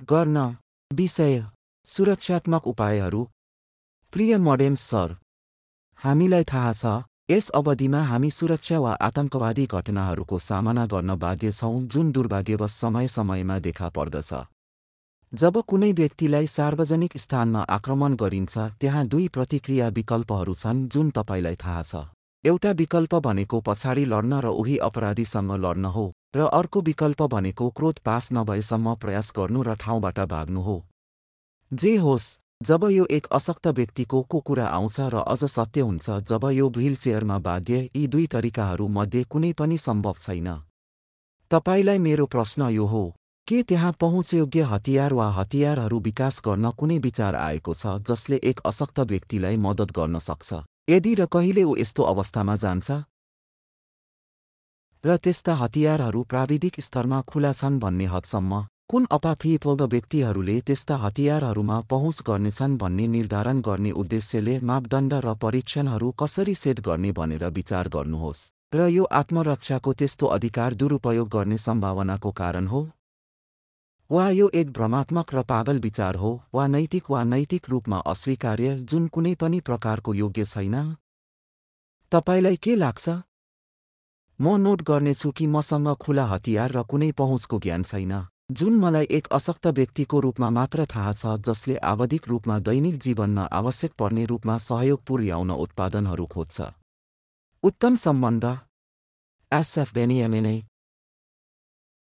गर्न विषय सुरक्षात्मक उपायहरू। प्रिय मोडेम्स सर हामीलाई थाहा छ यस अवधिमा हामी सुरक्षा वा आतंकवादी घटनाहरूको सामना गर्न बाध्य छौँ जुन दुर्भाग्यवश समय समयमा देखा पर्दछ। जब कुनै व्यक्तिलाई सार्वजनिक स्थानमा आक्रमण गरिन्छ त्यहाँ दुई प्रतिक्रिया विकल्पहरू छन् जुन तपाईँलाई थाहा छ। एउटा विकल्प भनेको पछाडि लड्न र उही अपराधीसँग लड्न हो र अर्को विकल्प भनेको क्रोध पास नभएसम्म प्रयास गर्नु र ठाउँबाट भाग्नु हो। जे होस् जब यो एक अशक्त व्यक्तिको को कुरा आउँछ र अझ सत्य हुन्छ जब यो व्हील चेयरमा बाध्य यी दुई तरिकाहरू मध्ये कुनै पनि सम्भव छैन। तपाईँलाई मेरो प्रश्न यो हो के त्यहाँ पहुँचयोग्य हतियार वा हतियारहरू विकास गर्न कुनै विचार आएको छ जसले एक अशक्त व्यक्तिलाई मद्दत गर्न सक्छ? यदि र कहिले ऊ यस्तो अवस्थामा जान्छ? र त्यस्ता हतियारहरू प्राविधिक स्तरमा खुला छन् भन्ने हदसम्म कुन अपाफिपल्द व्यक्तिहरूले त्यस्ता हतियारहरूमा पहुँच गर्नेछन् भन्ने निर्धारण गर्ने उद्देश्यले मापदण्ड र परीक्षणहरू कसरी सेट गर्ने भनेर विचार गर्नुहोस् र यो आत्मरक्षाको त्यस्तो अधिकार दुरुपयोग गर्ने सम्भावनाको कारण हो। वा यो एक भ्रमात्मक र पागल विचार हो वा नैतिक वा नैतिक रूपमा अस्वीकार्य जुन कुनै पनि प्रकारको योग्य छैन? तपाईँलाई के लाग्छ? म नोट गर्नेछु कि मसँग खुला हतियार र कुनै पहुँचको ज्ञान छैन जुन मलाई एक अशक्त व्यक्तिको रूपमा मात्र थाहा छ जसले आवधिक रूपमा दैनिक जीवनमा आवश्यक पर्ने रूपमा सहयोग पुर्याउन उत्पादनहरू खोज्छ। उत्तम सम्बन्ध। एसएफ बेनियमेनै